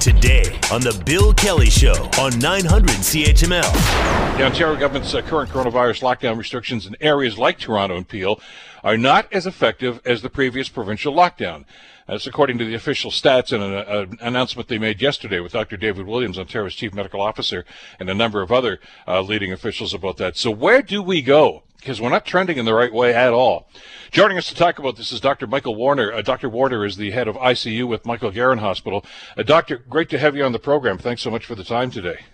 Today on The Bill Kelly Show on 900 CHML. The Ontario government's uh, current coronavirus lockdown restrictions in areas like Toronto and Peel are not as effective as the previous provincial lockdown. That's according to the official stats in an, uh, an announcement they made yesterday with Dr. David Williams, Ontario's chief medical officer, and a number of other uh, leading officials about that. So where do we go? Because we're not trending in the right way at all. Joining us to talk about this is Dr. Michael Warner. Uh, Dr. Warner is the head of ICU with Michael Garron Hospital. Uh, doctor, great to have you on the program. Thanks so much for the time today.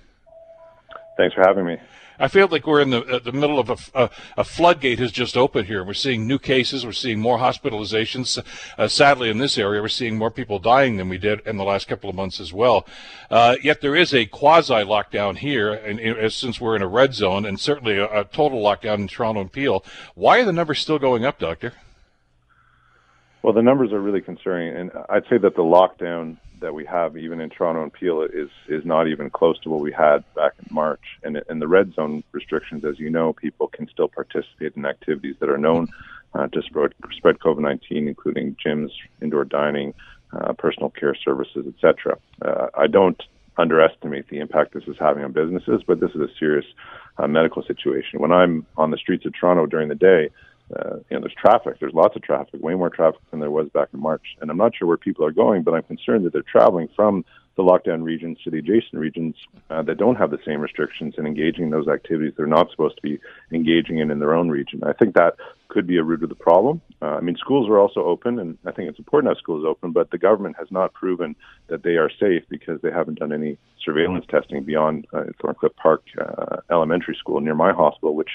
Thanks for having me. I feel like we're in the the middle of a, a, a, floodgate has just opened here. We're seeing new cases. We're seeing more hospitalizations. Uh, sadly, in this area, we're seeing more people dying than we did in the last couple of months as well. Uh, yet there is a quasi lockdown here, and, and, since we're in a red zone, and certainly a, a total lockdown in Toronto and Peel. Why are the numbers still going up, Doctor? Well, the numbers are really concerning, and I'd say that the lockdown that we have, even in Toronto and Peel, is is not even close to what we had back in March. And and the red zone restrictions, as you know, people can still participate in activities that are known uh, to spread spread COVID-19, including gyms, indoor dining, uh, personal care services, etc. Uh, I don't underestimate the impact this is having on businesses, but this is a serious uh, medical situation. When I'm on the streets of Toronto during the day, uh, you know, there's traffic. There's lots of traffic, way more traffic than there was back in March. And I'm not sure where people are going, but I'm concerned that they're traveling from the lockdown regions to the adjacent regions uh, that don't have the same restrictions and engaging in those activities they're not supposed to be engaging in in their own region. I think that could be a root of the problem. Uh, I mean, schools are also open, and I think it's important to have schools open, but the government has not proven that they are safe because they haven't done any surveillance testing beyond uh, Thorncliffe Park uh, Elementary School near my hospital, which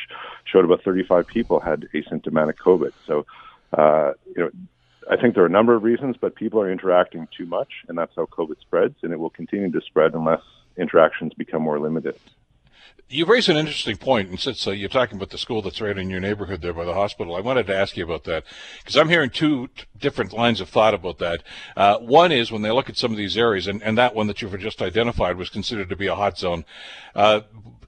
showed about 35 people had asymptomatic COVID. So, uh, you know, I think there are a number of reasons, but people are interacting too much, and that's how COVID spreads, and it will continue to spread unless interactions become more limited. You raise an interesting point, and since uh, you're talking about the school that's right in your neighborhood there by the hospital, I wanted to ask you about that because I'm hearing two t- different lines of thought about that. Uh, one is when they look at some of these areas, and, and that one that you've just identified was considered to be a hot zone. Uh,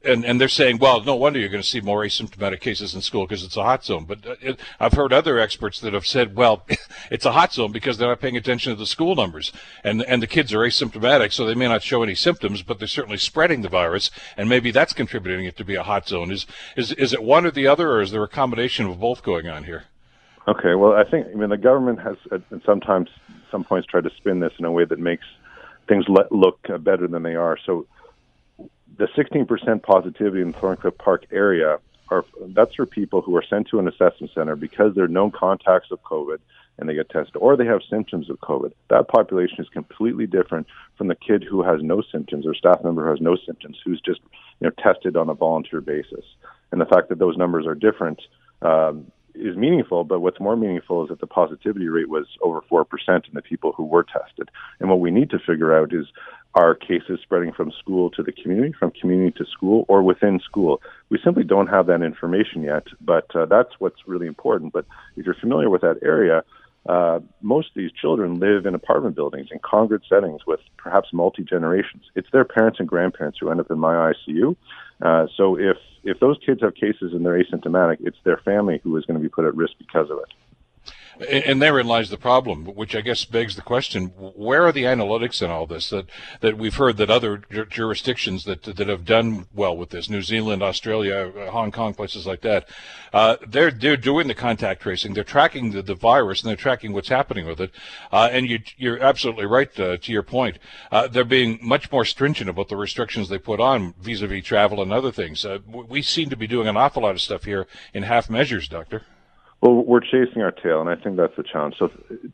and, and they're saying, well, no wonder you're going to see more asymptomatic cases in school because it's a hot zone. But uh, it, I've heard other experts that have said, well, it's a hot zone because they're not paying attention to the school numbers, and and the kids are asymptomatic, so they may not show any symptoms, but they're certainly spreading the virus, and maybe that's contributing it to be a hot zone. Is is is it one or the other, or is there a combination of both going on here? Okay, well, I think I mean the government has uh, sometimes some points tried to spin this in a way that makes things look better than they are. So the 16% positivity in Thorncliffe Park area are that's for people who are sent to an assessment center because they're known contacts of COVID and they get tested, or they have symptoms of COVID. That population is completely different from the kid who has no symptoms or staff member who has no symptoms, who's just you know tested on a volunteer basis. And the fact that those numbers are different um, is meaningful, but what's more meaningful is that the positivity rate was over 4% in the people who were tested. And what we need to figure out is are cases spreading from school to the community, from community to school, or within school? We simply don't have that information yet, but uh, that's what's really important. But if you're familiar with that area, uh, most of these children live in apartment buildings in congregate settings with perhaps multi generations. It's their parents and grandparents who end up in my ICU. Uh, so if if those kids have cases and they're asymptomatic, it's their family who is going to be put at risk because of it. And therein lies the problem, which I guess begs the question: Where are the analytics in all this? That that we've heard that other jurisdictions that that have done well with this, New Zealand, Australia, uh, Hong Kong, places like that, uh, they're they're doing the contact tracing, they're tracking the, the virus, and they're tracking what's happening with it. Uh, and you you're absolutely right uh, to your point. Uh, they're being much more stringent about the restrictions they put on vis-a-vis travel and other things. Uh, we seem to be doing an awful lot of stuff here in half measures, Doctor. Well, we're chasing our tail, and I think that's the challenge. So,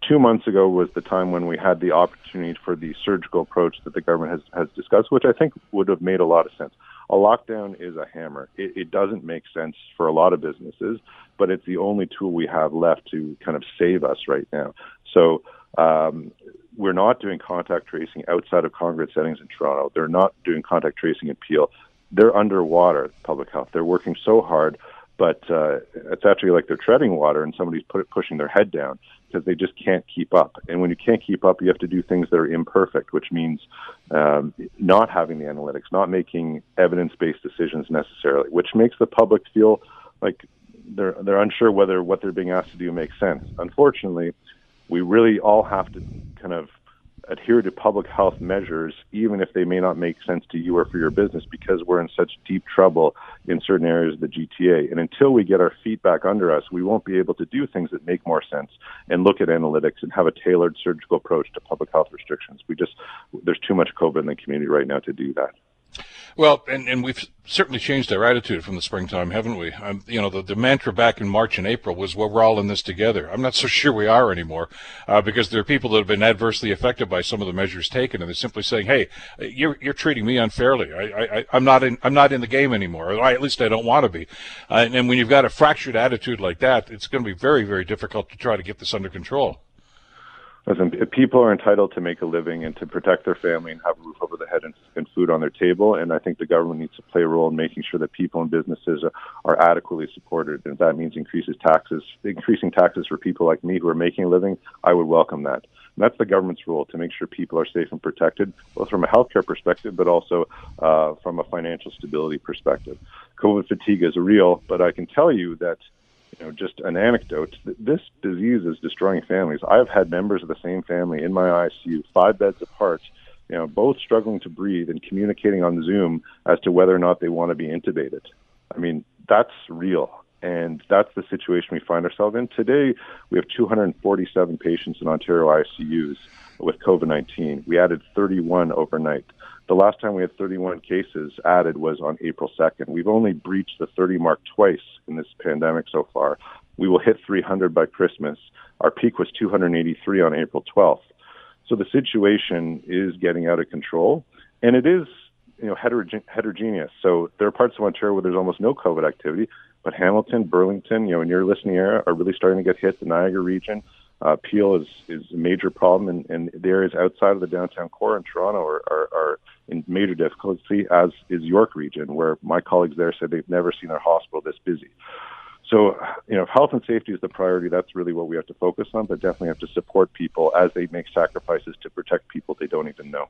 two months ago was the time when we had the opportunity for the surgical approach that the government has, has discussed, which I think would have made a lot of sense. A lockdown is a hammer. It, it doesn't make sense for a lot of businesses, but it's the only tool we have left to kind of save us right now. So, um, we're not doing contact tracing outside of congregate settings in Toronto. They're not doing contact tracing in Peel. They're underwater, public health. They're working so hard but uh, it's actually like they're treading water and somebody's put, pushing their head down because they just can't keep up. And when you can't keep up, you have to do things that are imperfect, which means um, not having the analytics, not making evidence-based decisions necessarily, which makes the public feel like they're they're unsure whether what they're being asked to do makes sense. Unfortunately, we really all have to kind of adhere to public health measures, even if they may not make sense to you or for your business, because we're in such deep trouble in certain areas of the GTA. And until we get our feet back under us, we won't be able to do things that make more sense and look at analytics and have a tailored surgical approach to public health restrictions. We just, there's too much COVID in the community right now to do that. Well, and, and we've certainly changed our attitude from the springtime, haven't we? Um, you know, the, the mantra back in March and April was, well, we're all in this together. I'm not so sure we are anymore uh, because there are people that have been adversely affected by some of the measures taken, and they're simply saying, hey, you're, you're treating me unfairly. I, I, I'm, not in, I'm not in the game anymore, or at least I don't want to be. Uh, and, and when you've got a fractured attitude like that, it's going to be very, very difficult to try to get this under control. Listen, people are entitled to make a living and to protect their family and have a roof over their head and, and food on their table. And I think the government needs to play a role in making sure that people and businesses are, are adequately supported. And if that means increases taxes, increasing taxes for people like me who are making a living, I would welcome that. And that's the government's role to make sure people are safe and protected, both from a healthcare perspective, but also uh, from a financial stability perspective. COVID fatigue is real, but I can tell you that you know, just an anecdote. This disease is destroying families. I've had members of the same family in my ICU, five beds apart, you know, both struggling to breathe and communicating on Zoom as to whether or not they want to be intubated. I mean, that's real. And that's the situation we find ourselves in. Today, we have 247 patients in Ontario ICUs with COVID 19. We added 31 overnight. The last time we had 31 cases added was on April 2nd. We've only breached the 30 mark twice in this pandemic so far. We will hit 300 by Christmas. Our peak was 283 on April 12th. So the situation is getting out of control, and it is you know heteroge- heterogeneous. So there are parts of Ontario where there's almost no COVID activity, but Hamilton, Burlington, you know, in your listening area, are really starting to get hit. The Niagara region, uh, Peel is is a major problem, and, and the areas outside of the downtown core in Toronto are, are, are in major difficulty, as is York region, where my colleagues there said they've never seen their hospital this busy. So, you know, if health and safety is the priority, that's really what we have to focus on, but definitely have to support people as they make sacrifices to protect people they don't even know.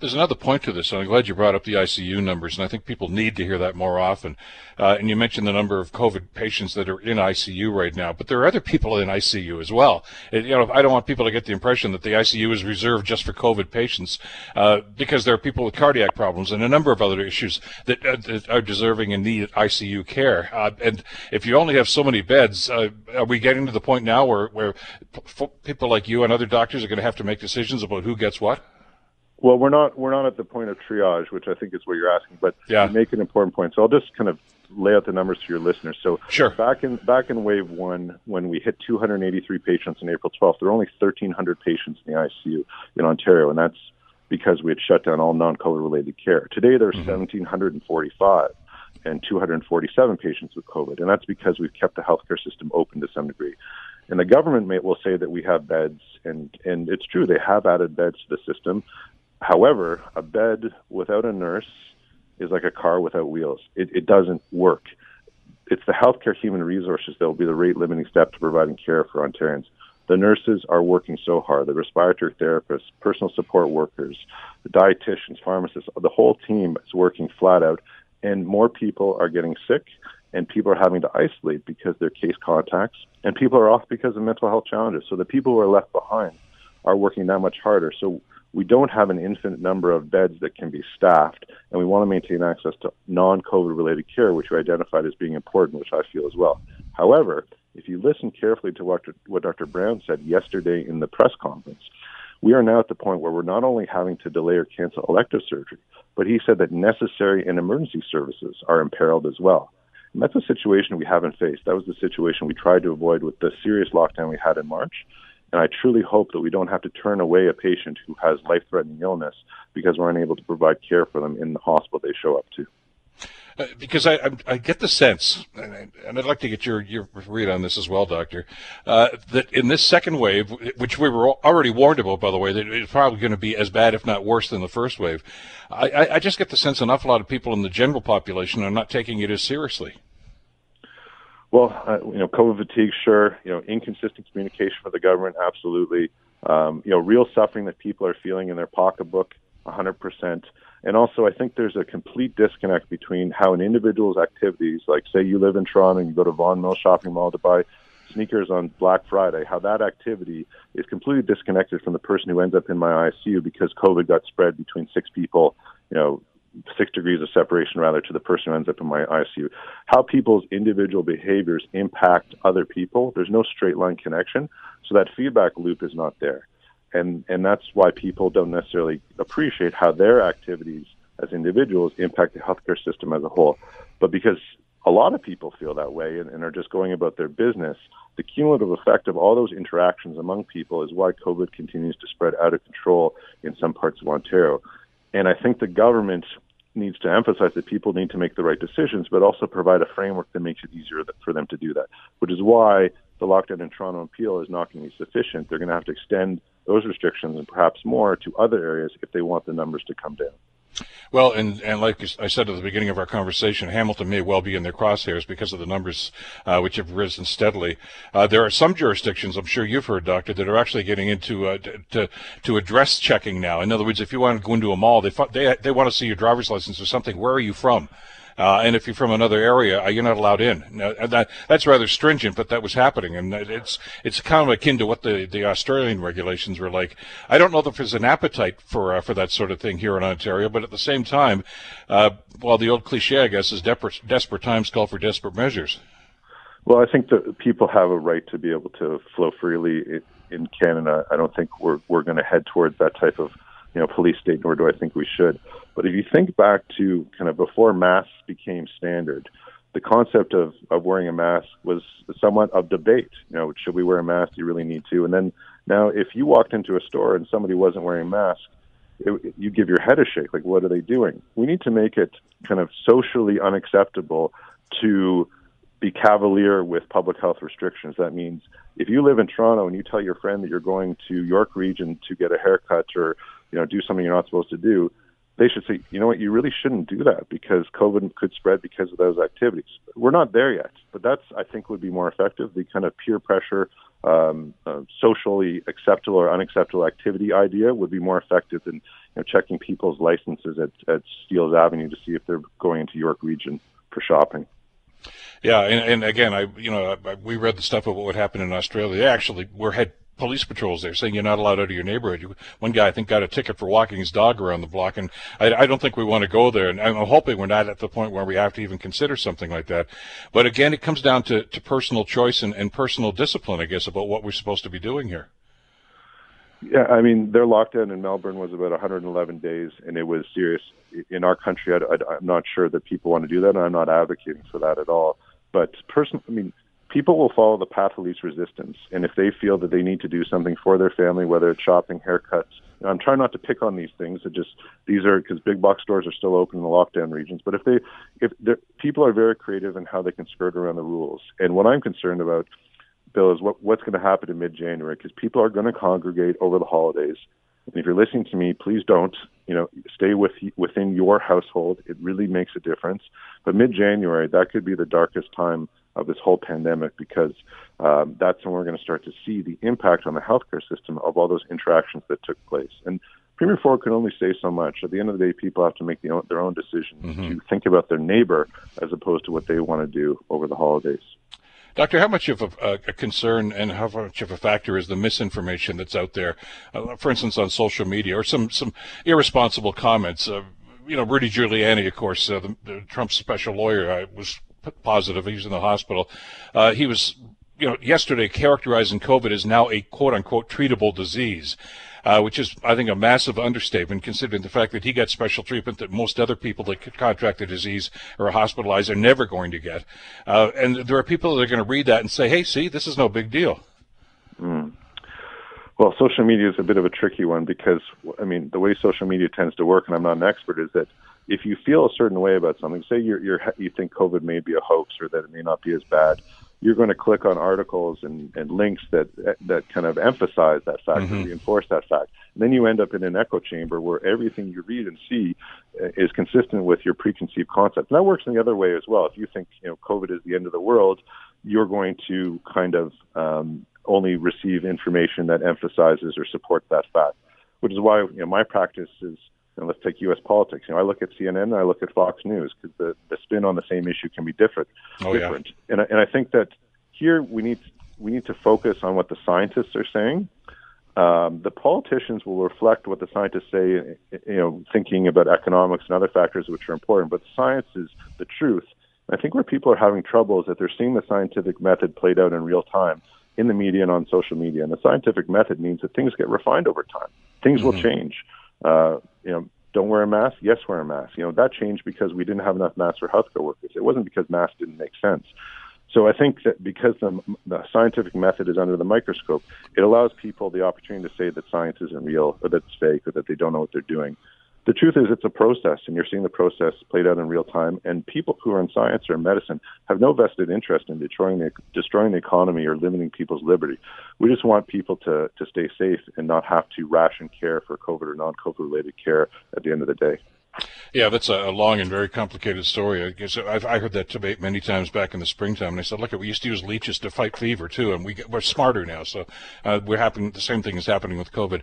There's another point to this, and I'm glad you brought up the ICU numbers, and I think people need to hear that more often. Uh, and you mentioned the number of COVID patients that are in ICU right now, but there are other people in ICU as well. It, you know, I don't want people to get the impression that the ICU is reserved just for COVID patients, uh, because there are people with cardiac problems and a number of other issues that, uh, that are deserving and need ICU care. Uh, and if you only have so many beds, uh, are we getting to the point now where, where people like you and other doctors are going to have to make decisions about who gets what? Well, we're not we're not at the point of triage, which I think is what you're asking, but yeah. you make an important point. So I'll just kind of lay out the numbers for your listeners. So sure. back in back in wave one, when we hit 283 patients on April 12th, there were only 1,300 patients in the ICU in Ontario, and that's because we had shut down all non-COVID related care. Today there's mm-hmm. 1,745 and 247 patients with COVID, and that's because we've kept the healthcare system open to some degree. And the government may, will say that we have beds, and, and it's true, they have added beds to the system. However, a bed without a nurse is like a car without wheels. It, it doesn't work. It's the healthcare human resources that will be the rate limiting step to providing care for Ontarians. The nurses are working so hard. The respiratory therapists, personal support workers, the dietitians, pharmacists, the whole team is working flat out. And more people are getting sick, and people are having to isolate because they're case contacts, and people are off because of mental health challenges. So the people who are left behind are working that much harder. So we don't have an infinite number of beds that can be staffed, and we want to maintain access to non-COVID related care, which we identified as being important, which I feel as well. However, if you listen carefully to what, what Dr. Brown said yesterday in the press conference, we are now at the point where we're not only having to delay or cancel elective surgery, but he said that necessary and emergency services are imperiled as well. And that's a situation we haven't faced. That was the situation we tried to avoid with the serious lockdown we had in March. And I truly hope that we don't have to turn away a patient who has life threatening illness because we're unable to provide care for them in the hospital they show up to. Uh, because I, I, I, get the sense, and, I, would like to get your, your read on this as well, Doctor, uh, that in this second wave, which we were already warned about, by the way, that it's probably going to be as bad, if not worse, than the first wave. I, I just get the sense an awful lot of people in the general population are not taking it as seriously. Well, uh, you know, COVID fatigue, sure. You know, inconsistent communication with the government, absolutely. Um, you know, real suffering that people are feeling in their pocketbook, 100%. And also, I think there's a complete disconnect between how an individual's activities, like say you live in Toronto and you go to Vaughan Mills Shopping Mall to buy sneakers on Black Friday, how that activity is completely disconnected from the person who ends up in my ICU because COVID got spread between six people, you know, six degrees of separation rather to the person who ends up in my ICU. How people's individual behaviors impact other people, there's no straight line connection. So that feedback loop is not there. And, and that's why people don't necessarily appreciate how their activities as individuals impact the healthcare system as a whole. But because a lot of people feel that way and, and, are just going about their business, the cumulative effect of all those interactions among people is why COVID continues to spread out of control in some parts of Ontario. And I think the government needs to emphasize that people need to make the right decisions, but also provide a framework that makes it easier for them to do that, which is why the lockdown in Toronto and Peel is not going to be sufficient. They're going to have to extend those restrictions and perhaps more to other areas if they want the numbers to come down. Well, and, and like I said at the beginning of our conversation, Hamilton may well be in their crosshairs because of the numbers uh, which have risen steadily. Uh, there are some jurisdictions, I'm sure you've heard, Doctor, that are actually getting into uh, to, to address checking now. In other words, if you want to go into a mall, they, they, they want to see your driver's license or something. Where are you from? Uh, and if you're from another area, uh, you're not allowed in. Now, that, that's rather stringent, but that was happening, and it's it's kind of akin to what the, the Australian regulations were like. I don't know if there's an appetite for uh, for that sort of thing here in Ontario, but at the same time, uh, well, the old cliche, I guess, is desperate, desperate times call for desperate measures. Well, I think that people have a right to be able to flow freely in Canada. I don't think we're we're going to head towards that type of you know police state, nor do I think we should. But if you think back to kind of before masks became standard, the concept of, of wearing a mask was somewhat of debate. You know, should we wear a mask? Do you really need to? And then now, if you walked into a store and somebody wasn't wearing a mask, it, you give your head a shake. Like, what are they doing? We need to make it kind of socially unacceptable to be cavalier with public health restrictions. That means if you live in Toronto and you tell your friend that you're going to York Region to get a haircut or you know do something you're not supposed to do, they should say, you know what, you really shouldn't do that because COVID could spread because of those activities. We're not there yet, but that's I think would be more effective. The kind of peer pressure, um, uh, socially acceptable or unacceptable activity idea would be more effective than you know, checking people's licenses at, at Steeles Avenue to see if they're going into York Region for shopping. Yeah, and, and again, I you know I, we read the stuff of what would happen in Australia. They actually were had police patrols there saying you're not allowed out of your neighborhood. One guy, I think, got a ticket for walking his dog around the block, and I, I don't think we want to go there. And I'm hoping we're not at the point where we have to even consider something like that. But again, it comes down to, to personal choice and, and personal discipline, I guess, about what we're supposed to be doing here. Yeah, I mean, their lockdown in Melbourne was about 111 days, and it was serious. In our country, I, am not sure that people want to do that, and I'm not advocating for that at all. But personally, I mean, people will follow the path of least resistance. And if they feel that they need to do something for their family, whether it's shopping, haircuts, I'm trying not to pick on these things. It just these are because big box stores are still open in the lockdown regions. But if they, if people are very creative in how they can skirt around the rules, and what I'm concerned about, Bill, is what what's going to happen in mid-January because people are going to congregate over the holidays. And if you're listening to me, please don't. You know, stay with within your household. It really makes a difference. But mid-January, that could be the darkest time of this whole pandemic because um, that's when we're going to start to see the impact on the healthcare system of all those interactions that took place. And Premier Ford can only say so much. At the end of the day, people have to make the, their own decisions mm-hmm. to think about their neighbor as opposed to what they want to do over the holidays. Doctor, how much of a, a, concern and how much of a factor is the misinformation that's out there, uh, for instance, on social media or some, some irresponsible comments? Uh, you know, Rudy Giuliani, of course, uh, the, the Trump's special lawyer, uh, was positive. He's in the hospital. Uh, he was, you know, yesterday characterizing COVID as now a quote unquote treatable disease. Uh, which is, I think, a massive understatement considering the fact that he got special treatment that most other people that contract the disease or are hospitalized are never going to get. Uh, and there are people that are going to read that and say, hey, see, this is no big deal. Mm. Well, social media is a bit of a tricky one because, I mean, the way social media tends to work, and I'm not an expert, is that if you feel a certain way about something, say you're, you're, you think COVID may be a hoax or that it may not be as bad, you're going to click on articles and, and links that that kind of emphasize that fact mm-hmm. and reinforce that fact. And then you end up in an echo chamber where everything you read and see uh, is consistent with your preconceived concept. And that works in the other way as well. If you think you know COVID is the end of the world, you're going to kind of um, only receive information that emphasizes or supports that fact. Which is why you know my practice is and let's take U.S. politics. You know, I look at CNN and I look at Fox News because the, the spin on the same issue can be different. Oh, different. Yeah. And, I, and I think that here we need we need to focus on what the scientists are saying. Um, the politicians will reflect what the scientists say, you know, thinking about economics and other factors which are important. But science is the truth. I think where people are having trouble is that they're seeing the scientific method played out in real time in the media and on social media. And the scientific method means that things get refined over time. Things mm-hmm. will change. Uh, you know, don't wear a mask. Yes, wear a mask. You know that changed because we didn't have enough masks for healthcare workers. It wasn't because masks didn't make sense. So I think that because the, the, scientific method is under the microscope, it allows people the opportunity to say that science isn't real or that it's fake or that they don't know what they're doing the truth is it's a process and you're seeing the process played out in real time and people who are in science or in medicine have no vested interest in destroying the destroying the economy or limiting people's liberty we just want people to to stay safe and not have to ration care for covid or non-covid related care at the end of the day yeah, that's a long and very complicated story. I guess I've I heard that debate many times back in the springtime, and I said, "Look, we used to use leeches to fight fever too, and we we're smarter now. So uh, we're happening. The same thing is happening with COVID."